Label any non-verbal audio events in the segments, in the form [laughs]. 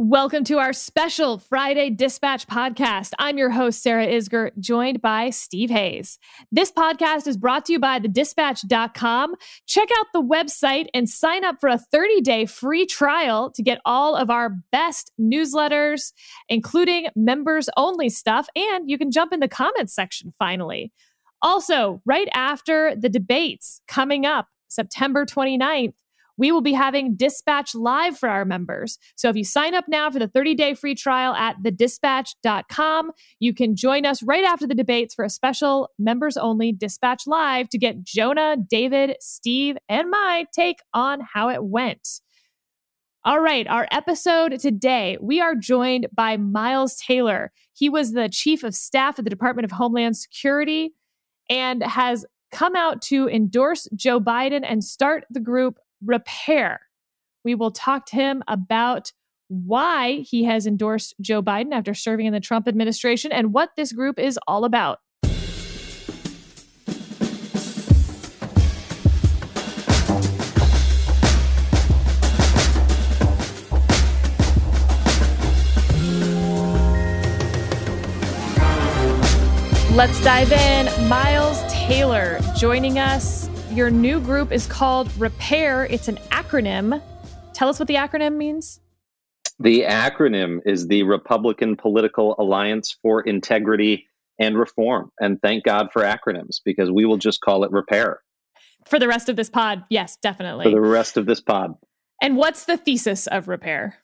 Welcome to our special Friday Dispatch podcast. I'm your host, Sarah Isgur, joined by Steve Hayes. This podcast is brought to you by thedispatch.com. Check out the website and sign up for a 30 day free trial to get all of our best newsletters, including members only stuff. And you can jump in the comments section finally. Also, right after the debates coming up September 29th, we will be having Dispatch Live for our members. So if you sign up now for the 30 day free trial at thedispatch.com, you can join us right after the debates for a special members only Dispatch Live to get Jonah, David, Steve, and my take on how it went. All right, our episode today, we are joined by Miles Taylor. He was the chief of staff at the Department of Homeland Security and has come out to endorse Joe Biden and start the group repair. We will talk to him about why he has endorsed Joe Biden after serving in the Trump administration and what this group is all about. Let's dive in. Miles Taylor joining us your new group is called Repair. It's an acronym. Tell us what the acronym means. The acronym is the Republican Political Alliance for Integrity and Reform. And thank God for acronyms because we will just call it Repair. For the rest of this pod, yes, definitely. For the rest of this pod. And what's the thesis of Repair?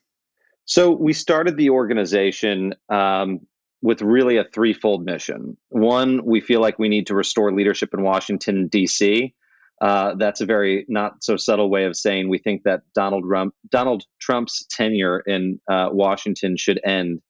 So we started the organization um, with really a threefold mission. One, we feel like we need to restore leadership in Washington, D.C. Uh, that's a very not so subtle way of saying we think that Donald, Trump, Donald Trump's tenure in uh, Washington should end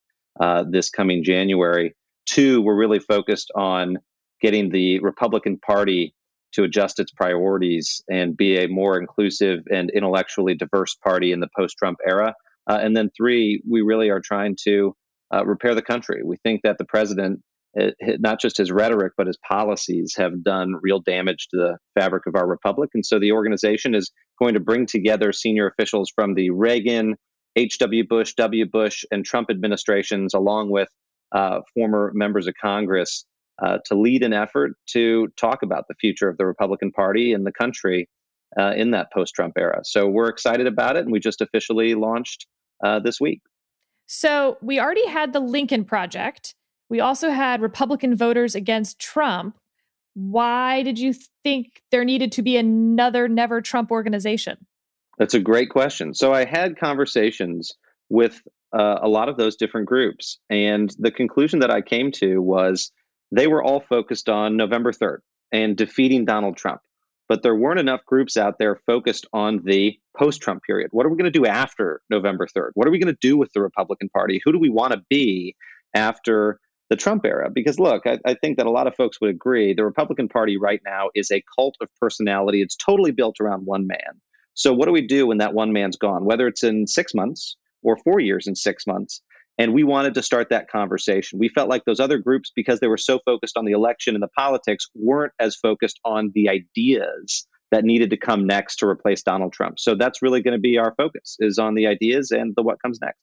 uh, this coming January. Two, we're really focused on getting the Republican Party to adjust its priorities and be a more inclusive and intellectually diverse party in the post Trump era. Uh, and then three, we really are trying to uh, repair the country. We think that the president it, not just his rhetoric, but his policies have done real damage to the fabric of our republic. And so the organization is going to bring together senior officials from the Reagan, H.W. Bush, W. Bush, and Trump administrations, along with uh, former members of Congress, uh, to lead an effort to talk about the future of the Republican Party and the country uh, in that post Trump era. So we're excited about it, and we just officially launched uh, this week. So we already had the Lincoln Project. We also had Republican voters against Trump. Why did you think there needed to be another Never Trump organization? That's a great question. So I had conversations with uh, a lot of those different groups, and the conclusion that I came to was they were all focused on November 3rd and defeating Donald Trump. But there weren't enough groups out there focused on the post Trump period. What are we going to do after November 3rd? What are we going to do with the Republican Party? Who do we want to be after the Trump era. Because look, I, I, think that a lot of folks would agree the Republican Party right now is a cult of personality. It's totally built around one man. So, what do we do when that one man's gone, whether it's in six months or four years in six months? And we wanted to start that conversation. We felt like those other groups, because they were so focused on the election and the politics, weren't as focused on the ideas that needed to come next to replace Donald Trump. So that's really going to be our focus is on the ideas and the what comes next.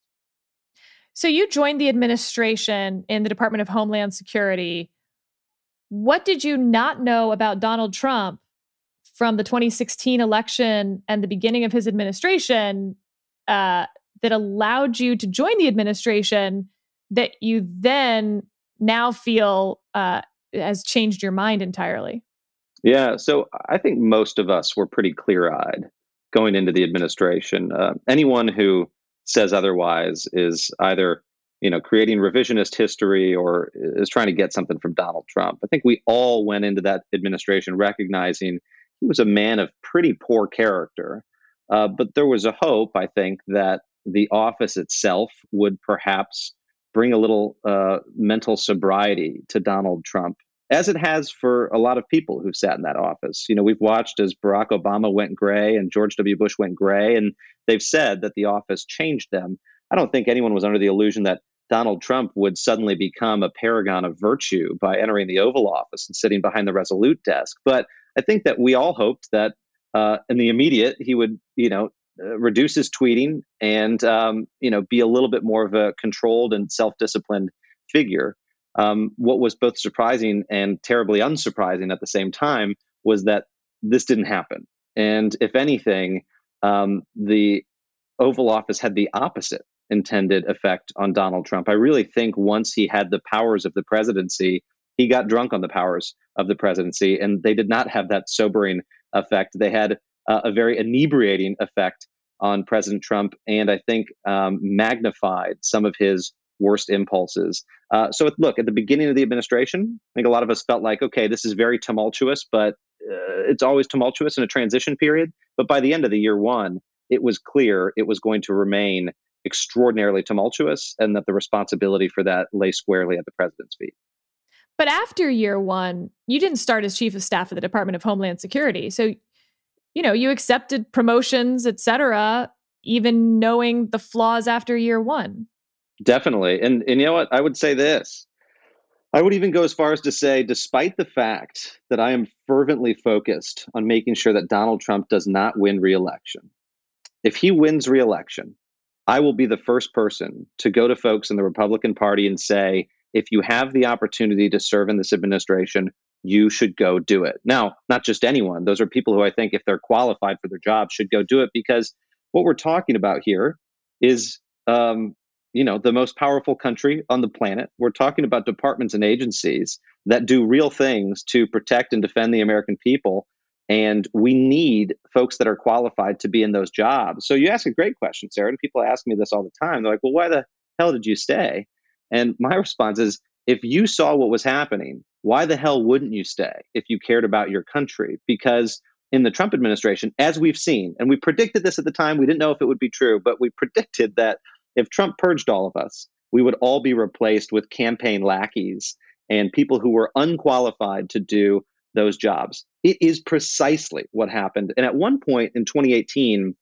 So you joined the administration in the Department of Homeland Security. What did you not know about Donald Trump from the 2016 election and the beginning of his administration uh, that allowed you to join the administration that you then now feel uh, has changed your mind entirely? Yeah, so I think most of us were pretty clear eyed going into the administration. Uh, anyone who says otherwise is either you know creating revisionist history or is trying to get something from Donald Trump. I think we all went into that administration recognizing he was a man of pretty poor character, uh, but there was a hope, I think, that the office itself would perhaps bring a little uh, mental sobriety to Donald Trump as it has for a lot of people who've sat in that office. You know, we've watched as Barack Obama went gray and George W. Bush went gray, and they've said that the office changed them. I don't think anyone was under the illusion that Donald Trump would suddenly become a paragon of virtue by entering the Oval Office and sitting behind the Resolute desk. But I think that we all hoped that uh, in the immediate he would, you know, uh, reduce his tweeting and um, you know be a little bit more of a controlled and self-disciplined figure. Um, what was both surprising and terribly unsurprising at the same time was that this didn't happen. And if anything, um, the Oval Office had the opposite intended effect on Donald Trump. I really think once he had the powers of the presidency, he got drunk on the powers of the presidency, and they did not have that sobering effect. They had uh, a very inebriating effect on President Trump, and I think um, magnified some of his worst impulses. Uh, so, look, at the beginning of the administration, I think a lot of us felt like, okay, this is very tumultuous, but uh, it's always tumultuous in a transition period. But by the end of the year one, it was clear it was going to remain extraordinarily tumultuous and that the responsibility for that lay squarely at the president's feet. But after year one, you didn't start as chief of staff of the Department of Homeland Security. So, you know, you accepted promotions, et cetera, even knowing the flaws after year one. Definitely. And, and you know what? I would say this. I would even go as far as to say, despite the fact that I am fervently focused on making sure that Donald Trump does not win reelection, if he wins reelection, I will be the first person to go to folks in the Republican Party and say, if you have the opportunity to serve in this administration, you should go do it. Now, not just anyone, those are people who I think, if they're qualified for their job, should go do it because what we're talking about here is um, you know the most powerful country on the planet. We're talking about departments and agencies that do real things to protect and defend the american people and we need folks that are qualified to be in those jobs. So you ask a great question sarah and people ask me this all the time. They're like well why the hell did you stay? And my [laughs] response is if you saw what was happening why the hell wouldn't you stay if you cared about your country? Because in the Trump administration, as we've seen, and we predicted this at the time, we didn't know if it would be true, but we [laughs] predicted that if Trump purged all of us, we would all be replaced with campaign lackeys and people who were unqualified to do those jobs. It is precisely what happened. And at one point in 2018,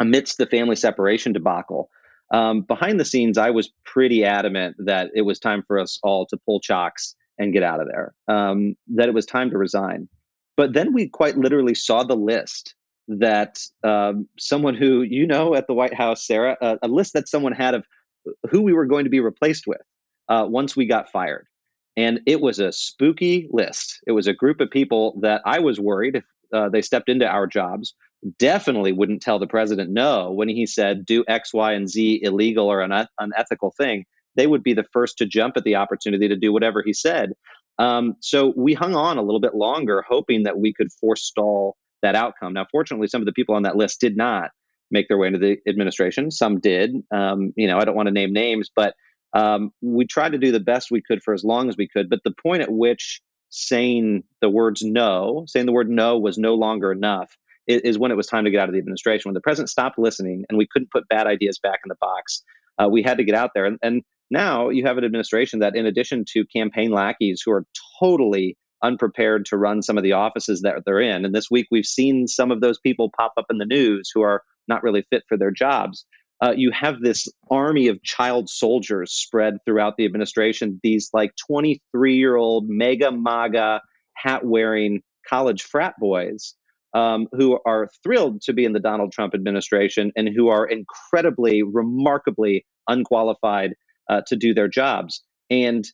amidst the family separation debacle, um, behind the scenes, I was pretty adamant that it was time for us all to pull chocks and get out of there, um, that it was time to resign. But then we quite literally saw the list that um, someone who you know at the White House, Sarah, uh, a list that someone had of who we were going to be replaced with uh, once we got fired. And it was a spooky list. It was a group of people that I was worried if uh, they stepped into our jobs, definitely wouldn't tell the president no when he said do X, Y, and Z illegal or an unethical thing. They would be the first to jump at the opportunity to do whatever he said. Um, so we hung on a little bit longer, hoping that we could forestall that outcome. Now, fortunately, some of the people on that list did not make their way into the administration. Some did. Um, you know, I don't want to name names, but um, we tried to do the best we could for as long as we could. But the point at which saying the words no, saying the word no was no longer enough, is, is when it was time to get out of the administration. When the president stopped listening and we couldn't put bad ideas back in the box, uh, we had to get out there. And, and now you have an administration that, in addition to campaign lackeys who are totally unprepared to run some of the offices that they're in. And this week we've seen some of those people pop up in the news who are not really fit for their jobs. Uh, you have this army of child soldiers spread throughout the administration, these like 23 year old mega MAGA hat wearing college frat boys um, who are thrilled to be in the Donald Trump administration and who are incredibly, remarkably unqualified uh, to do their jobs. And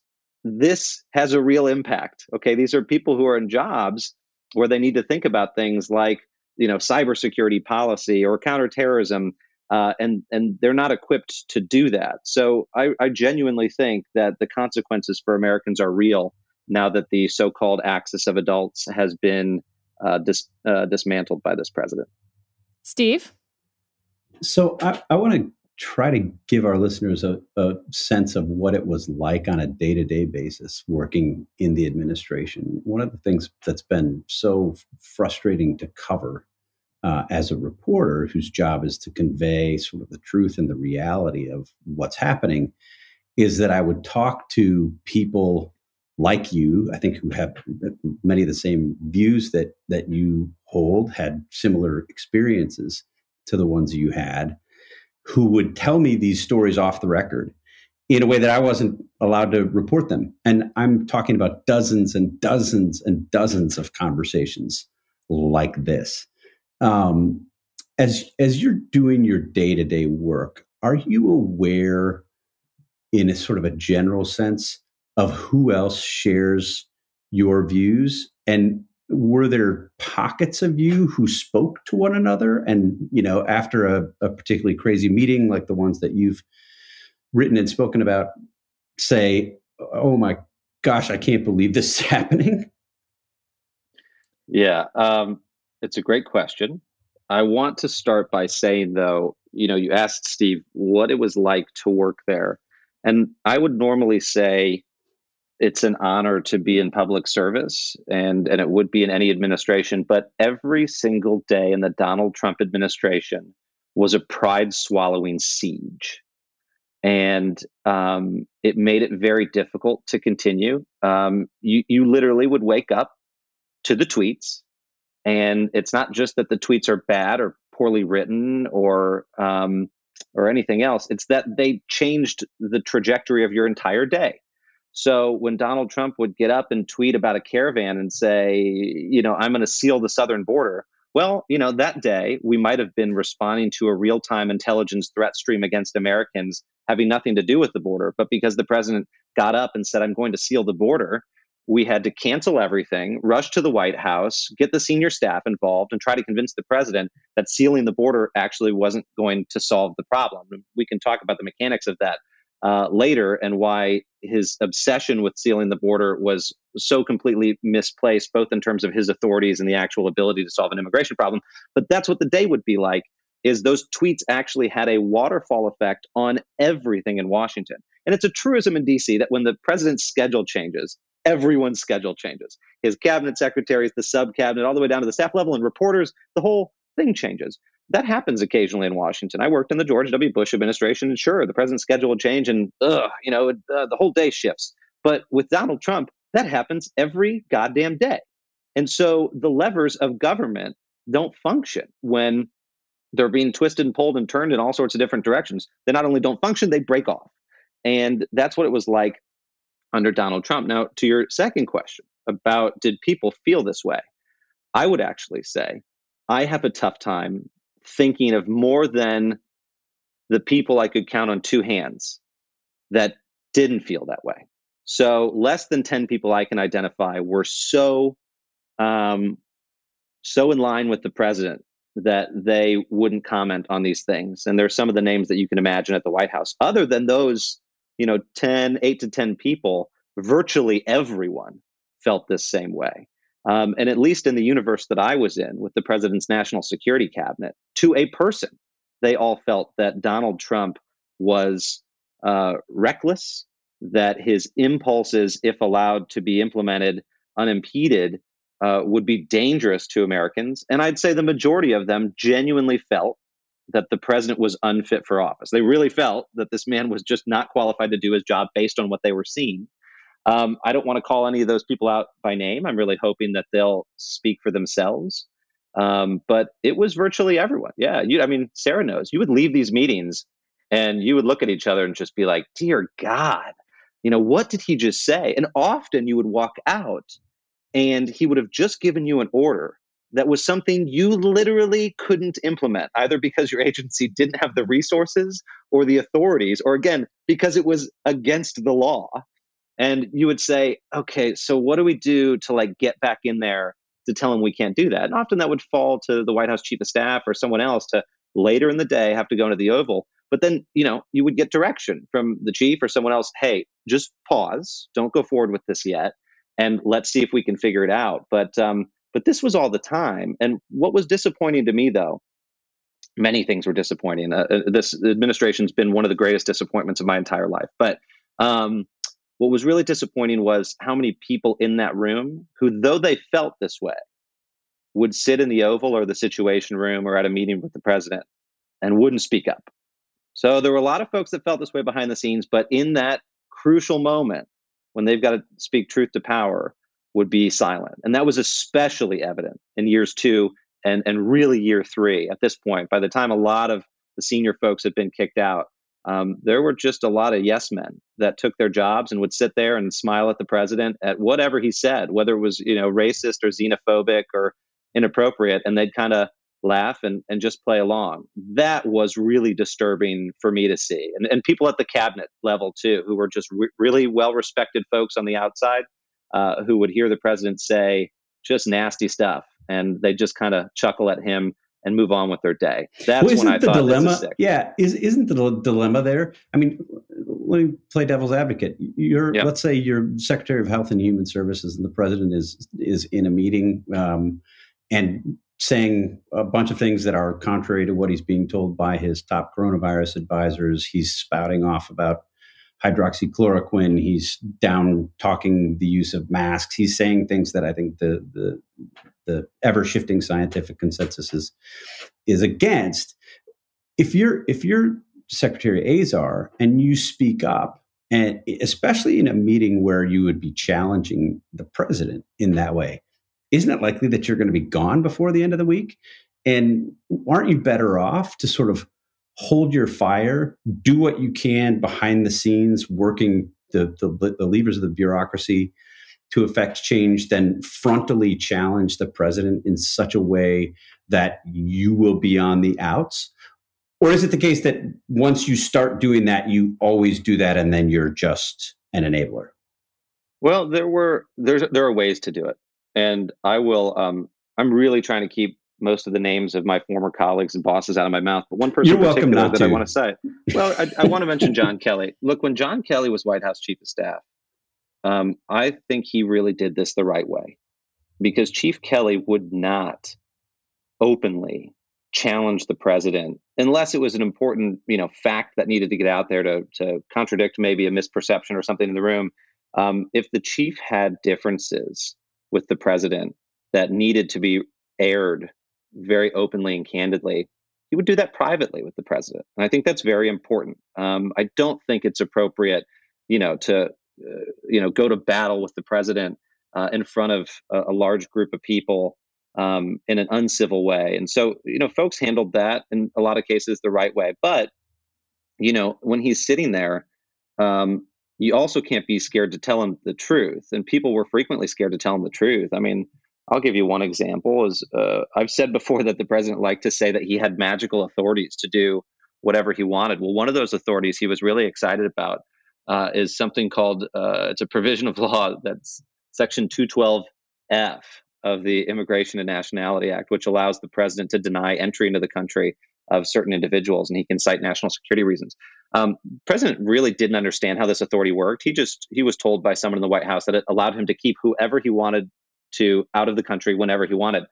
this has a real impact. Okay, these are people who are in jobs where they need to think about things like you know cybersecurity policy or counterterrorism, uh, and and they're not equipped to do that. So I, I genuinely think that the consequences for Americans are real now that the so-called axis of adults has been uh, dis, uh, dismantled by this president. Steve. So I, I want to try to give our listeners a, a, sense of what it was like on a day to day basis working in the administration. One of the things that's been so frustrating to cover uh, as a reporter whose job is to convey sort of the truth and the reality of what's happening is that I would talk to people like you, I think, who have many of the same views that that you hold, had similar experiences to the ones you had who would tell me these stories off the record in a way that I wasn't allowed to report them. And I'm talking about dozens and dozens and dozens of conversations like this. Um, as as you're doing your day to day work, are you aware, in a sort of a general sense, of who else shares your views and were there pockets of you who spoke to one another? And you know after a, a, particularly crazy meeting like the ones that you've written and spoken about say oh my gosh i can't believe this is [laughs] happening. Yeah um, it's a great question. I want to start by saying though you know you asked steve what it was like to work there. And i would normally say it's an honor to be in public service and and it would be in any administration but every single day in the Donald Trump administration was a pride swallowing siege. And um, it made it very difficult to continue. Um, you you literally would wake up to the tweets and it's not just that the tweets are bad or poorly written or um, or anything else it's that they changed the trajectory of your entire day so when Donald Trump would get up and tweet about a caravan and say, you know, I'm going to seal the southern border, well, you know, that day we might have been responding to a real time intelligence threat stream against Americans having nothing to do with the border. But because the president got up and said, I'm going to seal the border, we had to cancel everything, rush to the White House, get the senior staff involved, and try to convince the president that sealing the border actually wasn't going to solve the problem. We can talk about the mechanics of that uh, later and why his obsession with sealing the border was so completely misplaced, both in terms of his authorities and the actual ability to solve an immigration problem. But that's what the day would be like. Is those tweets actually had a waterfall effect on everything in Washington? And it's a truism in DC that when the president's schedule changes, everyone's schedule changes. His cabinet secretaries, the sub cabinet, all the way down to the staff level and reporters, the whole thing changes that happens occasionally in Washington. I worked in the George W. Bush administration, and sure, the president's schedule will change, and ugh, you know, uh, the whole day shifts. But with Donald Trump, that happens every goddamn day. And so the levers of government don't function when they're being twisted and pulled and turned in all sorts of different directions. They not only don't function, they break off. And that's what it was like under Donald Trump. Now, to your second question about did people feel this way? I would actually say I have a tough time thinking of more than the people I could count on two hands that didn't feel that way. So less than 10 people I can identify were so um, so in line with the president that they wouldn't comment on these things. And there's some of the names that you can imagine at the White House. Other than those, you know, 10, 8 to 10 people, virtually everyone felt this same way. Um, and at least in the universe that I was in with the president's national security cabinet, to a person, they all felt that Donald Trump was uh, reckless, that his impulses, if allowed to be implemented unimpeded, uh, would be dangerous to Americans. And I'd say the majority of them genuinely felt that the president was unfit for office. They really felt that this man was just not qualified to do his job based on what they were seeing. Um, I don't want to call any of those people out by name. I'm really hoping that they'll speak for themselves. Um, but it was virtually everyone. Yeah, you. I mean, Sarah knows. You would leave these meetings, and you would look at each other and just be like, "Dear God, you know what did he just say?" And often you would walk out, and he would have just given you an order that was something you literally couldn't implement, either because your agency didn't have the resources or the authorities, or again because it was against the law and you would say okay so what do we do to like get back in there to tell them we can't do that. And often that would fall to the white house chief of staff or someone else to later in the day have to go into the oval. But then you know you would get direction from the chief or someone else hey just pause. Don't go forward with this yet and let's see if we can figure it out. But um but this was all the time. And what was disappointing to me though many things were disappointing. Uh, uh this administration's been one of the greatest disappointments of my entire life. But um what was really disappointing was how many people in that room who, though they felt this way, would sit in the Oval or the Situation Room or at a meeting with the president and wouldn't speak up. So there were a lot of folks that felt this way behind the scenes, but in that crucial moment when they've got to speak truth to power, would be silent. And that was especially evident in years two and, and really year three at this point. By the time a lot of the senior folks had been kicked out, um, there were just a lot of yes men that took their jobs and would sit there and smile at the president at whatever he said, whether it was you know racist or xenophobic or inappropriate, and they'd kind of laugh and, and just play along. That was really disturbing for me to see. And, and people at the cabinet level, too, who were just re- really well respected folks on the outside uh, who would hear the president say just nasty stuff. And they just kind of chuckle at him and move on with their day. That's well, when I the thought dilemma. Yeah, is isn't the dilemma there? I mean, let me play devil's advocate. You're let's say you're Secretary of Health and Human Services, and the president is is in a meeting um, and saying a bunch of things that are contrary to what he's being told by his top coronavirus advisors. He's spouting off about hydroxychloroquine. He's down talking the use of masks. He's saying things that I think the the, the ever shifting scientific consensus is is against. If you're if you're Secretary Azar and you speak up, and especially in a meeting where you would be challenging the president in that way, isn't it likely that you're going to be gone before the end of the week? And aren't you better off to sort of hold your fire, do what you can behind the scenes, working the, the, the levers of the bureaucracy to affect change, than frontally challenge the president in such a way that you will be on the outs? Or is it the case that once you start doing that, you always do that and then you're just an enabler? Well, there were there's there are ways to do it and I will. Um, I'm really trying to keep most of the names of my former colleagues and bosses out of my mouth. But one person You're in particular that to. I want to say. Well, I, I want to mention John Kelly. Look, when John Kelly was White House Chief of Staff, um, I think he really did this the right way, because Chief Kelly would not openly challenge the president unless it was an important, you know, fact that needed to get out there to to contradict maybe a misperception or something in the room. Um, if the chief had differences with the president that needed to be aired very openly and candidly, he would do that privately with the president. And I think that's very important. Um, I don't think it's appropriate, you know, to you know go to battle with the president uh, in front of a, a, large group of people um, in an uncivil way. And so, you know, folks handled that in a lot of cases the right way. But you know, when he's sitting there, um, you also can't be scared to tell him the truth. And people were frequently scared to tell him the truth. I mean, I'll give you one example. Is uh, I've said before that the president liked to say that he had magical authorities to do whatever he wanted. Well, one of those authorities he was really excited about uh, is something called uh, it's a provision of [laughs] law that's Section 212F of the Immigration and Nationality Act, which allows the president to deny entry into the country of certain individuals, and he can cite national security reasons. Um, president really didn't understand how this authority worked. He just he was told by someone in the White House that it allowed him to keep whoever he wanted to out of the country whenever he wanted.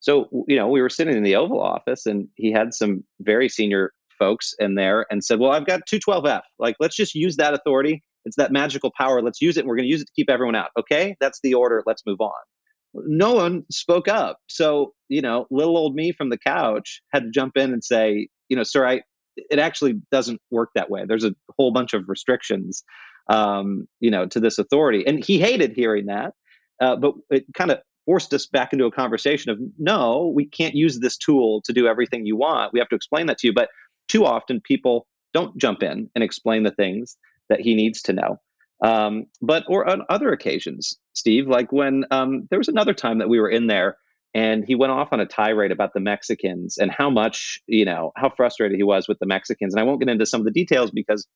So you know, we were sitting in the Oval Office, and he had some very senior folks in there, and said, "Well, I've got 212F. Like, let's just use that authority. It's that magical power. Let's use it. And we're going to use it to keep everyone out. Okay, that's the order. Let's move on." no one spoke up. So, you know, little old me from the couch had to jump in and say, you know, sir, I, it actually doesn't work that way. There's a whole bunch of restrictions, um, you know, to this authority. And he hated hearing that. Uh, but it kind of forced us back into a conversation of no, we can't use this tool to do everything you want. We have to explain that to you. But too often people don't jump in and explain the things that he needs to know. Um, but or on other occasions, Steve, like when um, there was another time that we were in there and he went off on a tirade about the Mexicans and how much, you know, how frustrated he was with the Mexicans. And I won't get into some of the details because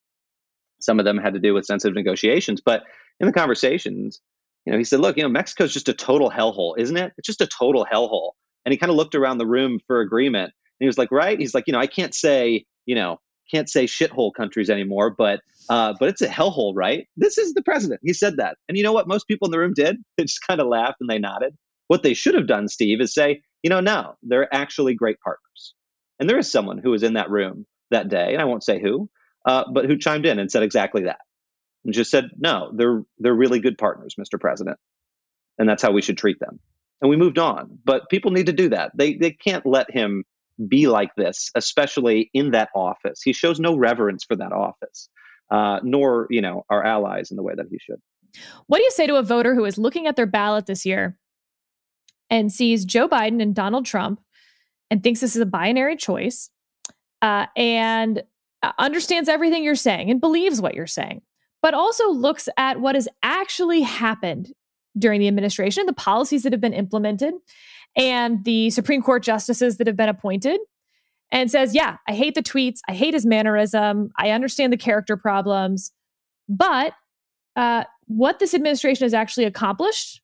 some of them had to do with sensitive negotiations. But in the conversations, you know, he said, look, you know, Mexico's just a total hellhole, isn't it? It's just a total hellhole. And he kind of looked around the room for agreement. He was like, right? He's like, you know, I can't say, you know, can't say shithole countries anymore, but uh, but it's a hellhole, right? This is the president. He said that, and you know what? Most people in the room did. [laughs] They just kind of laughed and they nodded. What they should have done, Steve, is say, you know, no, they're actually great partners. And there is someone who was in that room that day, and I won't say who, uh, but who chimed in and said exactly that, and just said, no, they're they're really good partners, Mr. President, and that's how we should treat them. And we moved on. But people need to do that. They they can't let him be like this, especially in that office. He shows no reverence for that office, uh, nor you know our allies in the way that he should. What do you say to a voter who is looking at their ballot this year and sees Joe Biden and Donald Trump and thinks this is a binary choice uh, and uh, understands everything you're saying and believes what you're saying, but also looks at what has actually happened during the administration, the policies that have been implemented, and the Supreme Court justices that have been appointed and says, Yeah, I hate the tweets. I hate his mannerism. I understand the character problems. But uh, what this administration has actually accomplished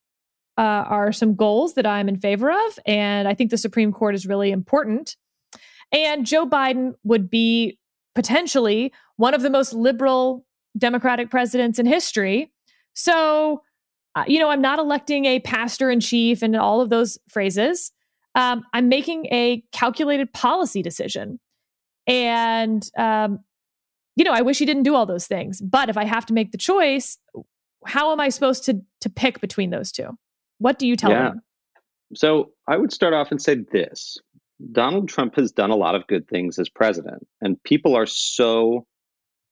uh, are some goals that I'm in favor of. And I think the Supreme Court is really important. And Joe Biden would be potentially one of the most liberal Democratic presidents in history. So, uh, you know, I'm not electing a pastor in chief and all of those phrases. Um, I'm making a calculated policy decision. And, um, you know, I wish he didn't do all those things. But if I have to make the choice, how am I supposed to to pick between those two? What do you tell yeah. them? So I would start off and say this Donald Trump has done a lot of good things as president, and people are so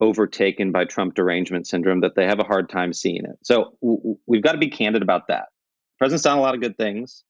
overtaken by Trump derangement syndrome that they have a hard time seeing it. So w- we've got to be candid about that. The president's done a lot of good things,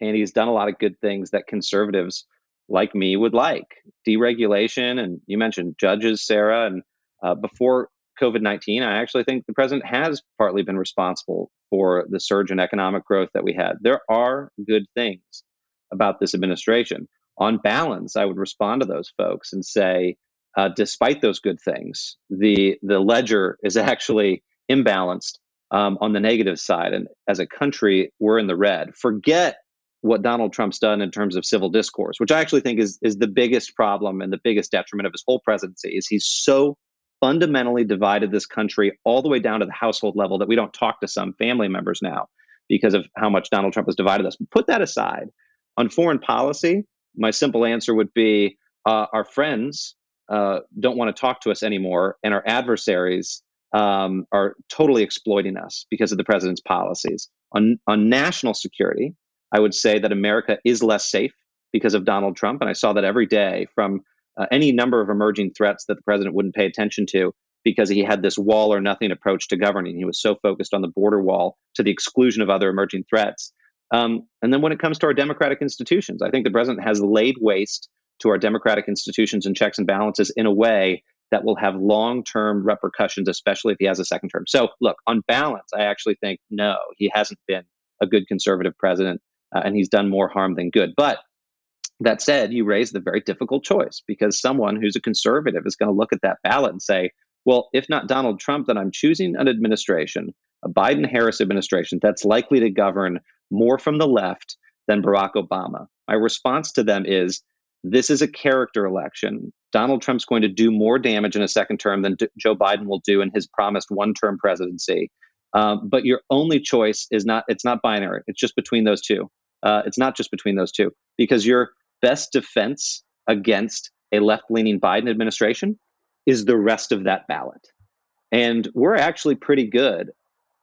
and he's done a lot of good things that conservatives like me would like deregulation. And you mentioned judges, Sarah. And uh, before COVID 19, I actually think the president has partly been responsible for the surge in economic growth that we had. There are good things about this administration. On balance, I would respond to those folks and say, uh, despite those good things, the the ledger is [laughs] actually imbalanced um, on the negative side, and as a country, we're in the red. Forget what Donald Trump's done in terms of civil discourse, which I actually think is is the biggest problem and the biggest detriment of his whole presidency. Is he's so fundamentally divided this country all the way down to the household level that we don't talk to some family members now because of how much Donald Trump has divided us. But Put that aside. On foreign policy, my simple answer would be uh, our friends uh, don't want to talk to us anymore, and our adversaries um, are totally exploiting us because of the president's policies. On, on national security, I would say that America is less safe because of Donald Trump. And I saw that every day from uh, any number of emerging threats that the president wouldn't pay attention to because he had this wall or nothing approach to governing. He was so focused on the border wall to the exclusion of other emerging threats. Um, and then when it comes to our democratic institutions, I think the president has laid waste to our democratic institutions and checks and balances in a way that will have long term repercussions, especially if he has a second term. So, look, on balance, I actually think no, he hasn't been a good conservative president, uh, and he's done more harm than good. But that said, you raise the very difficult choice because someone who's a conservative is going to look at that ballot and say, well, if not Donald Trump, then I'm choosing an administration, a Biden Harris administration, that's likely to govern more from the left than Barack Obama. My response to them is this is a character election. Donald Trump's going to do more damage in a second term than D- Joe Biden will do in his promised one term presidency. Um, but your only choice is not, it's not binary. It's just between those two. Uh, it's not just between those two because your best defense against a left leaning Biden administration is the rest of that ballot. And we're actually pretty good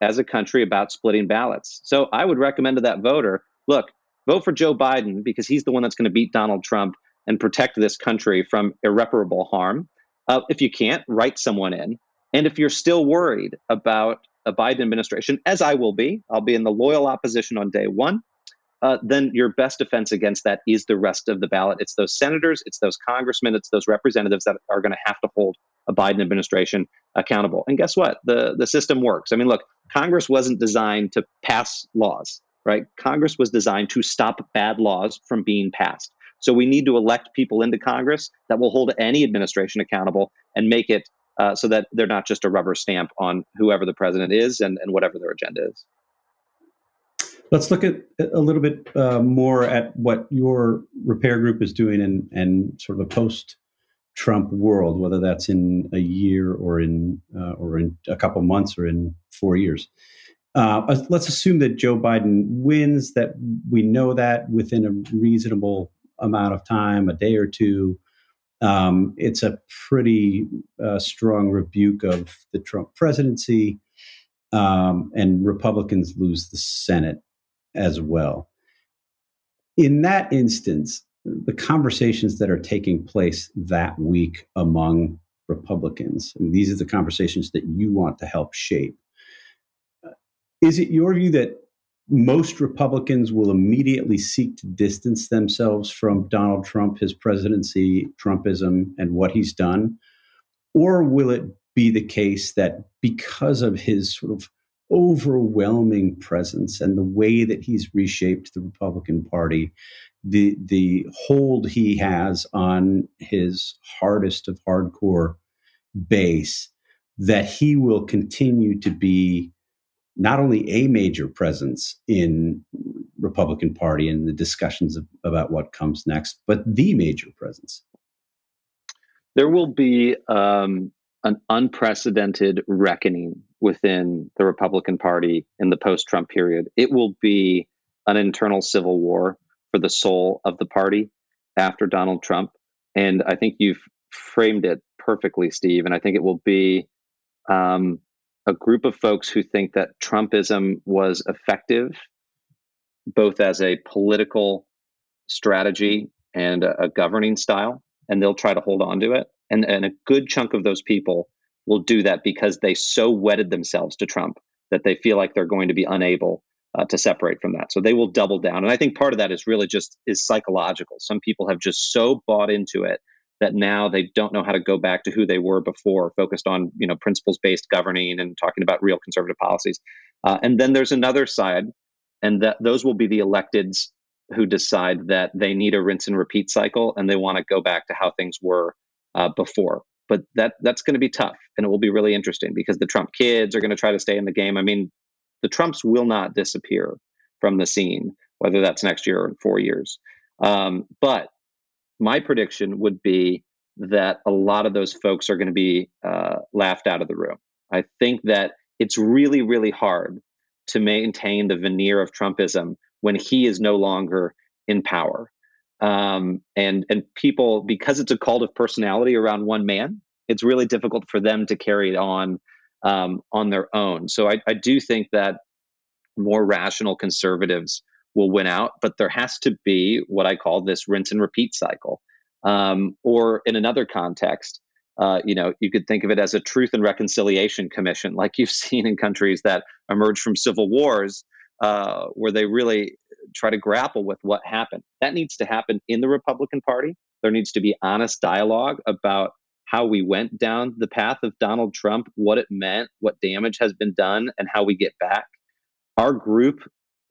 as a country about splitting ballots. So I would recommend to that voter look, vote for Joe Biden because he's the one that's going to beat Donald Trump and protect this country from irreparable harm. Uh, if you can't, write someone in. And if you're still worried about a Biden administration, as I will be, I'll be in the loyal opposition on day one. Uh, then your best defense against that is the rest of the ballot. It's those senators, it's those congressmen, it's those representatives that are going to have to hold a Biden administration accountable. And guess what? The the system works. I mean, look, Congress wasn't designed to pass laws, right? Congress was designed to stop bad laws from being passed. So we need to elect people into Congress that will hold any administration accountable and make it uh, so that they're not just a rubber stamp on whoever the president is and, and whatever their agenda is. Let's look at a little bit uh, more at what your repair group is doing and and sort of a post Trump world, whether that's in a year or in uh, or in a couple months or in four years. Uh, let's assume that Joe Biden wins. That we know that within a reasonable amount of time, a day or two. Um, it's a pretty uh, strong rebuke of the Trump presidency, um, and Republicans lose the Senate as well. In that instance, the conversations that are taking place that week among Republicans, and these are the conversations that you want to help shape. Is it your view that most Republicans will immediately seek to distance themselves from Donald Trump, his presidency, Trumpism, and what he's done? Or will it be the case that because of his sort of overwhelming presence and the way that he's reshaped the Republican Party, the the hold he has on his hardest of hardcore base, that he will continue to be not only a major presence in Republican Party and the discussions of, about what comes next, but the major presence. There will be um, an unprecedented reckoning within the Republican Party in the post-Trump period. It will be an internal civil war for the soul of the party after Donald Trump, and I think you've framed it perfectly, Steve. And I think it will be um, a group of folks who think that Trumpism was effective, both as a political strategy and a, a governing style, and they'll try to hold on to it. And, and a good chunk of those people will do that because they so wedded themselves to Trump that they feel like they're going to be unable uh, to separate from that. So they will double down. And I think part of that is really just is psychological. Some people have just so bought into it that now they don't know how to go back to who they were before, focused on you know principles based governing and talking about real conservative policies. Uh, and then there's another side, and that those will be the electeds who decide that they need a rinse and repeat cycle and they want to go back to how things were uh, before. But that that's going to be tough, and it will be really interesting because the Trump kids are going to try to stay in the game. I mean, the Trumps will not disappear from the scene, whether that's next year or in four years. Um, but my prediction would be that a lot of those folks are going to be uh, laughed out of the room. I think that it's really, really hard to maintain the veneer of Trumpism when he is no longer in power. Um, and and people, because it's a cult of personality around one man, it's really difficult for them to carry it on um, on their own. So I, I do think that more rational conservatives will win out, but there has to be what I call this rinse and repeat cycle. Um, or in another context, uh, you know, you could think of it as a truth and reconciliation commission, [laughs] like you've seen in countries that emerge from civil wars, uh, where they really try to grapple with what happened. That needs to happen in the Republican Party. There needs to be honest dialogue about how we went down the path of Donald Trump, what it meant, what damage has been done, and how we get back. Our group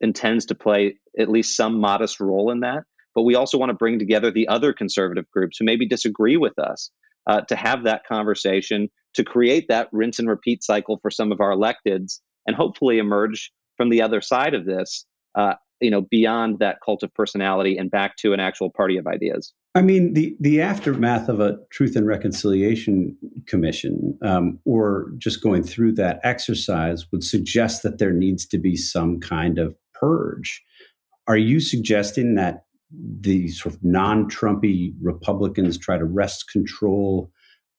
intends to play at least some modest role in that. But we also want to bring together the other conservative groups who maybe disagree with us uh, to have that conversation, to create that rinse and repeat cycle for some of our electeds, and hopefully emerge from the other side of this, uh, you know, beyond that cult of personality and back to an actual party of ideas. I mean, the the aftermath of a Truth and Reconciliation Commission, um, or just going through that exercise, would suggest that there needs to be some kind of purge. Are you suggesting that the sort of non-Trumpy Republicans try to wrest control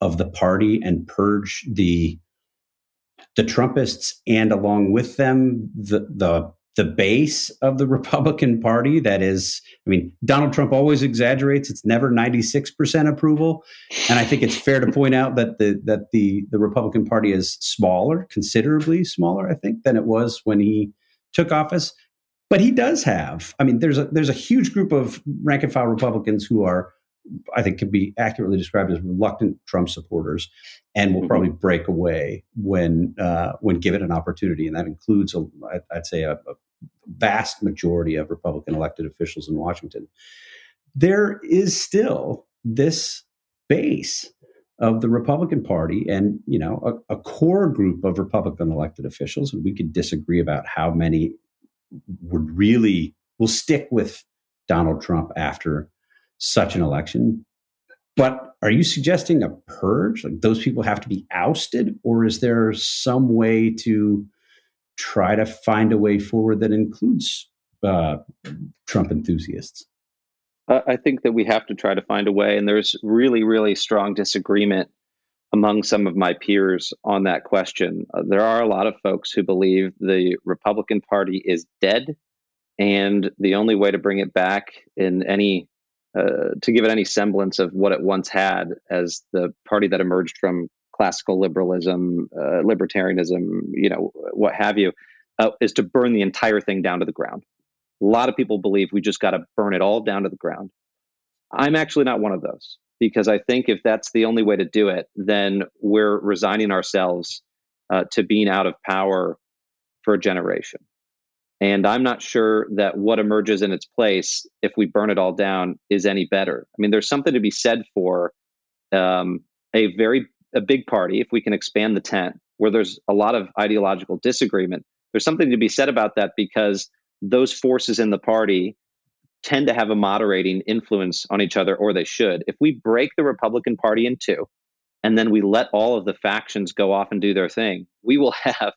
of the party and purge the the Trumpists and along with them the the the base of the Republican Party. That is, I mean, Donald Trump always exaggerates. It's never 96% approval. And I think it's fair to point out that the that the the Republican Party is smaller, considerably smaller, I think, than it was when he took office. But he does have. I mean, there's a there's a huge group of rank and file Republicans who are, I think, can be accurately described as reluctant Trump supporters, and will mm-hmm. probably break away when uh, when given an opportunity, and that includes, a, I'd say, a, a vast majority of Republican elected officials in Washington. There is still this base of the Republican Party and you know a, a, core group of Republican elected officials, and we could disagree about how many would really will stick with Donald Trump after such an election. But are you suggesting a purge? Like those people have to be ousted, or is there some way to try to find a way forward that includes uh, Trump enthusiasts? I think that we have to try to find a way, and there's really, really strong disagreement among some of my peers on that question. Uh, there are a lot of folks who believe the Republican Party is dead, and the only way to bring it back in any uh, to give it any semblance of what it once had as the party that emerged from classical liberalism, uh, libertarianism, you know, what have you, uh, is to burn the entire thing down to the ground. A lot of people believe we just got to burn it all down to the ground. I'm actually not one of those because I think if that's the only way to do it, then we're resigning ourselves uh, to being out of power for a generation. And I'm not sure that what emerges in its place, if we burn it all down, is any better. I mean, there's something to be said for um, a very a big party, if we can expand the tent, where there's a lot of ideological disagreement. There's something to be said about that because those forces in the party tend to have a moderating influence on each other, or they should. If we break the Republican Party in two, and then we let all of the factions go off and do their thing, we will [laughs] have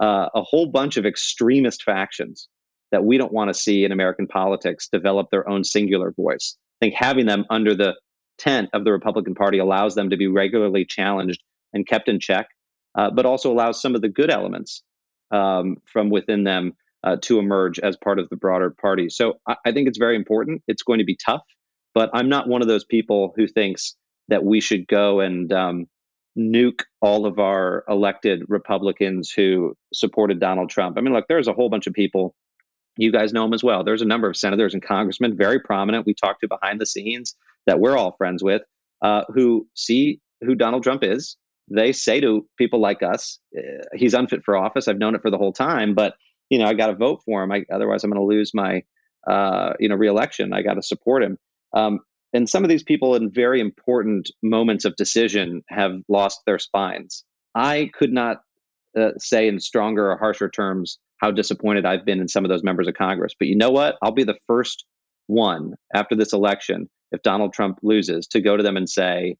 uh, a whole bunch of extremist factions that we don't want to see in American politics develop their own singular voice. I think having them under the tent of the Republican Party allows them to be regularly challenged and kept in check, uh, but also allows some of the good elements um, from within them uh, to emerge as part of the broader party. So I, I think it's very important. It's going to be tough, but I'm not one of those people who thinks that we should go and um, nuke all of our elected Republicans who supported Donald Trump. I mean, look, there's a whole bunch of people. You guys know them as well. There's a number of senators and congressmen, very prominent. We talked to behind the scenes that we're all friends with, uh, who see who Donald Trump is. They say to people like us, uh, he's unfit for office. I've known it for the whole time, but you know, I got to vote for him. I, otherwise, I'm going to lose my, uh, you know, reelection. I got to support him. Um, and some of these people in very important moments of decision have lost their spines. I could not uh, say in stronger or harsher terms how disappointed I've been in some of those members of Congress. But you know what? I'll be the first one after this election, if Donald Trump loses, to go to them and say,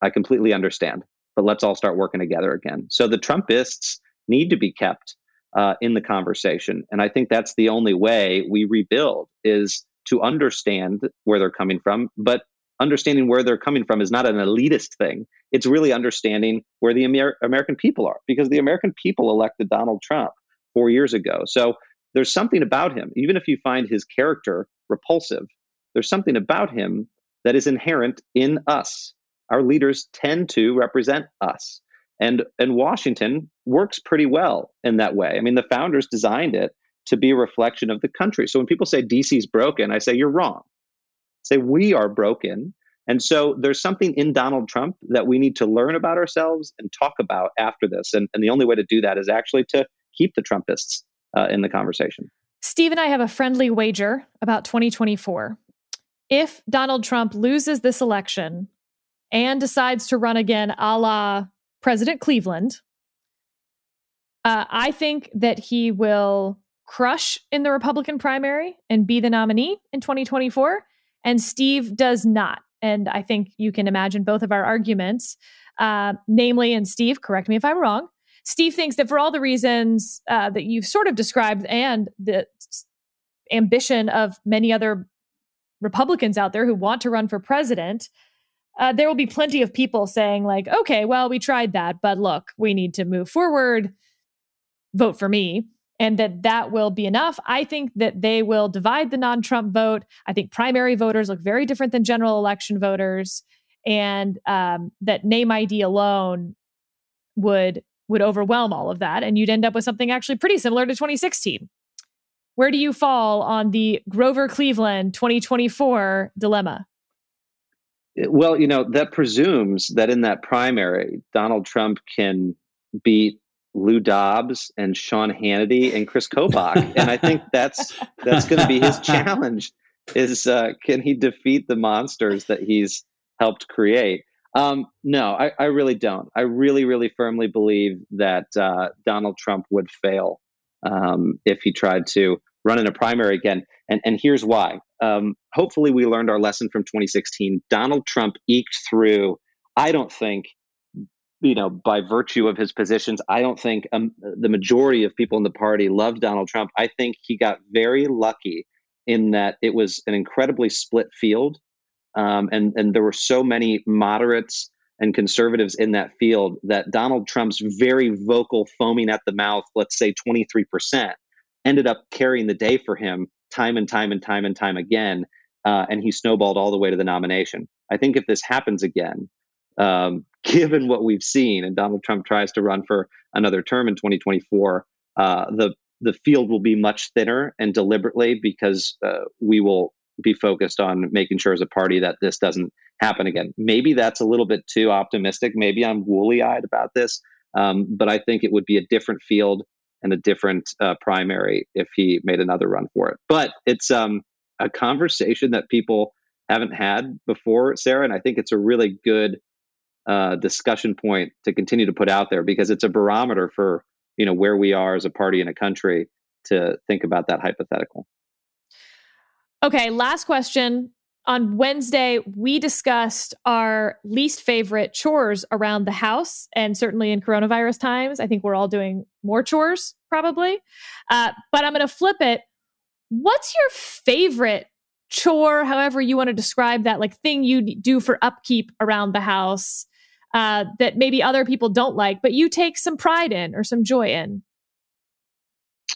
I completely understand, but let's all start working together again. So the Trumpists need to be kept uh, in the conversation. And I think that's the only way we rebuild is to understand where they're coming from, but understanding where they're coming from is not an elitist thing. It's really understanding where the Amer- American people are because the American people elected Donald Trump four years ago. So there's something about him, even if you find his character repulsive, there's something about him that is inherent in us. Our leaders tend to represent us. And, and Washington works pretty well in that way. I mean, the founders designed it to be a reflection of the country. So when people say DC's broken, I say you're wrong. say we are broken. And so there's something in Donald Trump that we need to learn about ourselves and talk about after this. And, and the only way to do that is actually to keep the Trumpists uh, in the conversation. Steve and I have a friendly wager about 2024. If Donald Trump loses this election and decides to run again a la President Cleveland, uh, I think that he will crush in the Republican primary and be the nominee in 2024. And Steve does not. And I think you can imagine both of our arguments, uh, namely, and Steve, correct me if I'm wrong. Steve thinks that for all the reasons uh, that you've sort of described and the ambition of many other Republicans out there who want to run for president, uh, there will be plenty of people saying, like, okay, well, we tried that, but look, we need to move forward. Vote for me and that that will be enough. I think that they will divide the non Trump vote. I think primary voters look very different than general election voters, and um, that name ID alone would would overwhelm all of that, and you'd end up with something actually pretty similar to 2016. Where do you fall on the Grover Cleveland 2024 dilemma? Well, you know, that presumes that in that primary, Donald Trump can beat Lou Dobbs and Sean Hannity and Chris Kobach, and I think that's that's going to be his [laughs] challenge: is uh, can he defeat the monsters that he's helped create? Um, no, I, I, really don't. I really, really firmly believe that uh, Donald Trump would fail um, if he tried to run in a primary again. And, and here's why. Um, hopefully, we learned our lesson from 2016. Donald Trump eked through, I don't think, you know, by virtue of his positions, I don't think um, the majority of people in the party loved Donald Trump. I think he got very lucky in that it was an incredibly split field, um, and and there were so many moderates and conservatives in that field that Donald Trump's very vocal, foaming at the mouth, let's say twenty three percent, ended up carrying the day for him time and time and time and time again, uh, and he snowballed all the way to the nomination. I think if this happens again, um, [laughs] given what we've seen, and Donald Trump tries to run for another term in 2024, uh, the the field will be much thinner and deliberately because uh, we will be focused on making sure as a party that this doesn't happen again. Maybe that's a little bit too optimistic. Maybe I'm woolly eyed about this, um, but I think it would be a different field and a different uh, primary if he made another run for it. But it's um, a conversation that people haven't had before, Sarah, and I think it's a really good uh, discussion point to continue to put out there because it's a barometer for you know where we are as a party in a country to think about that hypothetical. Okay, last question. On Wednesday, we discussed our least favorite chores around the house, and certainly in coronavirus times, I think we're all doing more chores probably. Uh, but I'm going to flip it. What's your favorite chore, however you want to describe that, like thing you do for upkeep around the house uh, that maybe other people don't like, but you take some pride in or some joy in?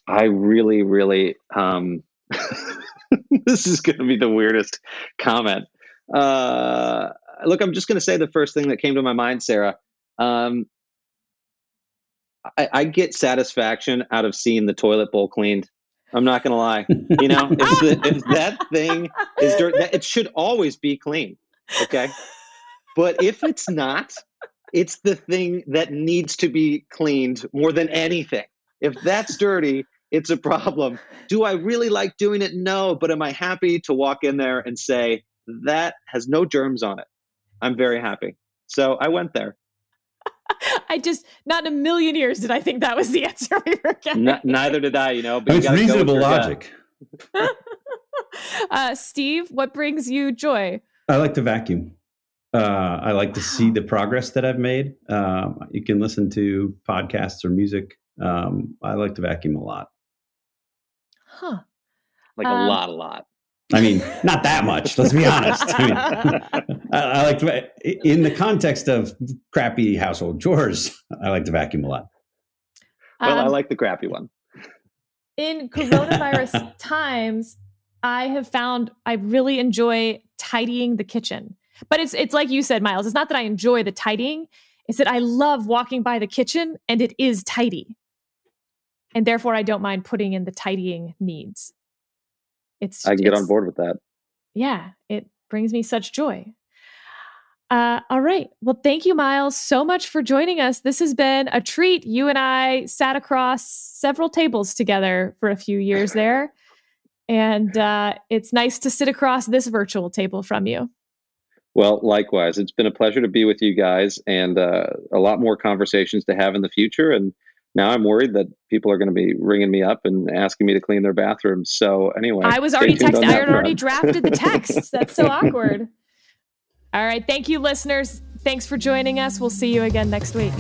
I really, really, um, [laughs] [laughs] this is going to be the weirdest comment. Uh, look, I'm just going to say the first thing that came to my mind, Sarah. Um, I, I, get satisfaction out of seeing the toilet bowl cleaned. I'm not going to lie. You know, [laughs] if, the, if that thing is dirt, it should always be clean. Okay. But if it's not, it's the thing that needs to be cleaned more than anything. If that's dirty, it's a problem. Do I really like doing it? No, but am I happy to walk in there and say, that has no germs on it? I'm very happy. So I went there. [laughs] I just, not in a million years did I think that was the answer we were getting. N- neither did I, you know. But it's reasonable logic. [laughs] uh, Steve, what brings you joy? I like to vacuum. Uh, I like to see the progress that I've made. Um, you can listen to podcasts or music. Um, I like to vacuum a lot. Huh. Like um, a lot, a lot. I mean, not that much. Let's be honest. I, mean, [laughs] I, I, like to, in the context of crappy household chores. I like to vacuum a lot. Well, I um, like the crappy one. In [laughs] coronavirus times, I have found I really enjoy tidying the kitchen. But it's it's like you said, Miles. It's not that I enjoy the tidying; it's that I love walking by the kitchen and it is tidy, and therefore I don't mind putting in the tidying needs. It's I can get on board with that. Yeah, it brings me such joy. Uh, all right. Well, thank you, Miles, so much for joining us. This has been a treat. You and I sat across several tables together for a few [laughs] years there. And uh, it's nice to sit across this virtual table from you. Well, likewise, it's been a pleasure to be with you guys, and uh, a lot more conversations to have in the future. And now I'm worried that people are going to be ringing me up and asking me to clean their bathrooms. So anyway, I was already texting. I had already drafted the text. [laughs] That's so awkward. All right, thank you, listeners. Thanks for joining us. We'll see you again next week.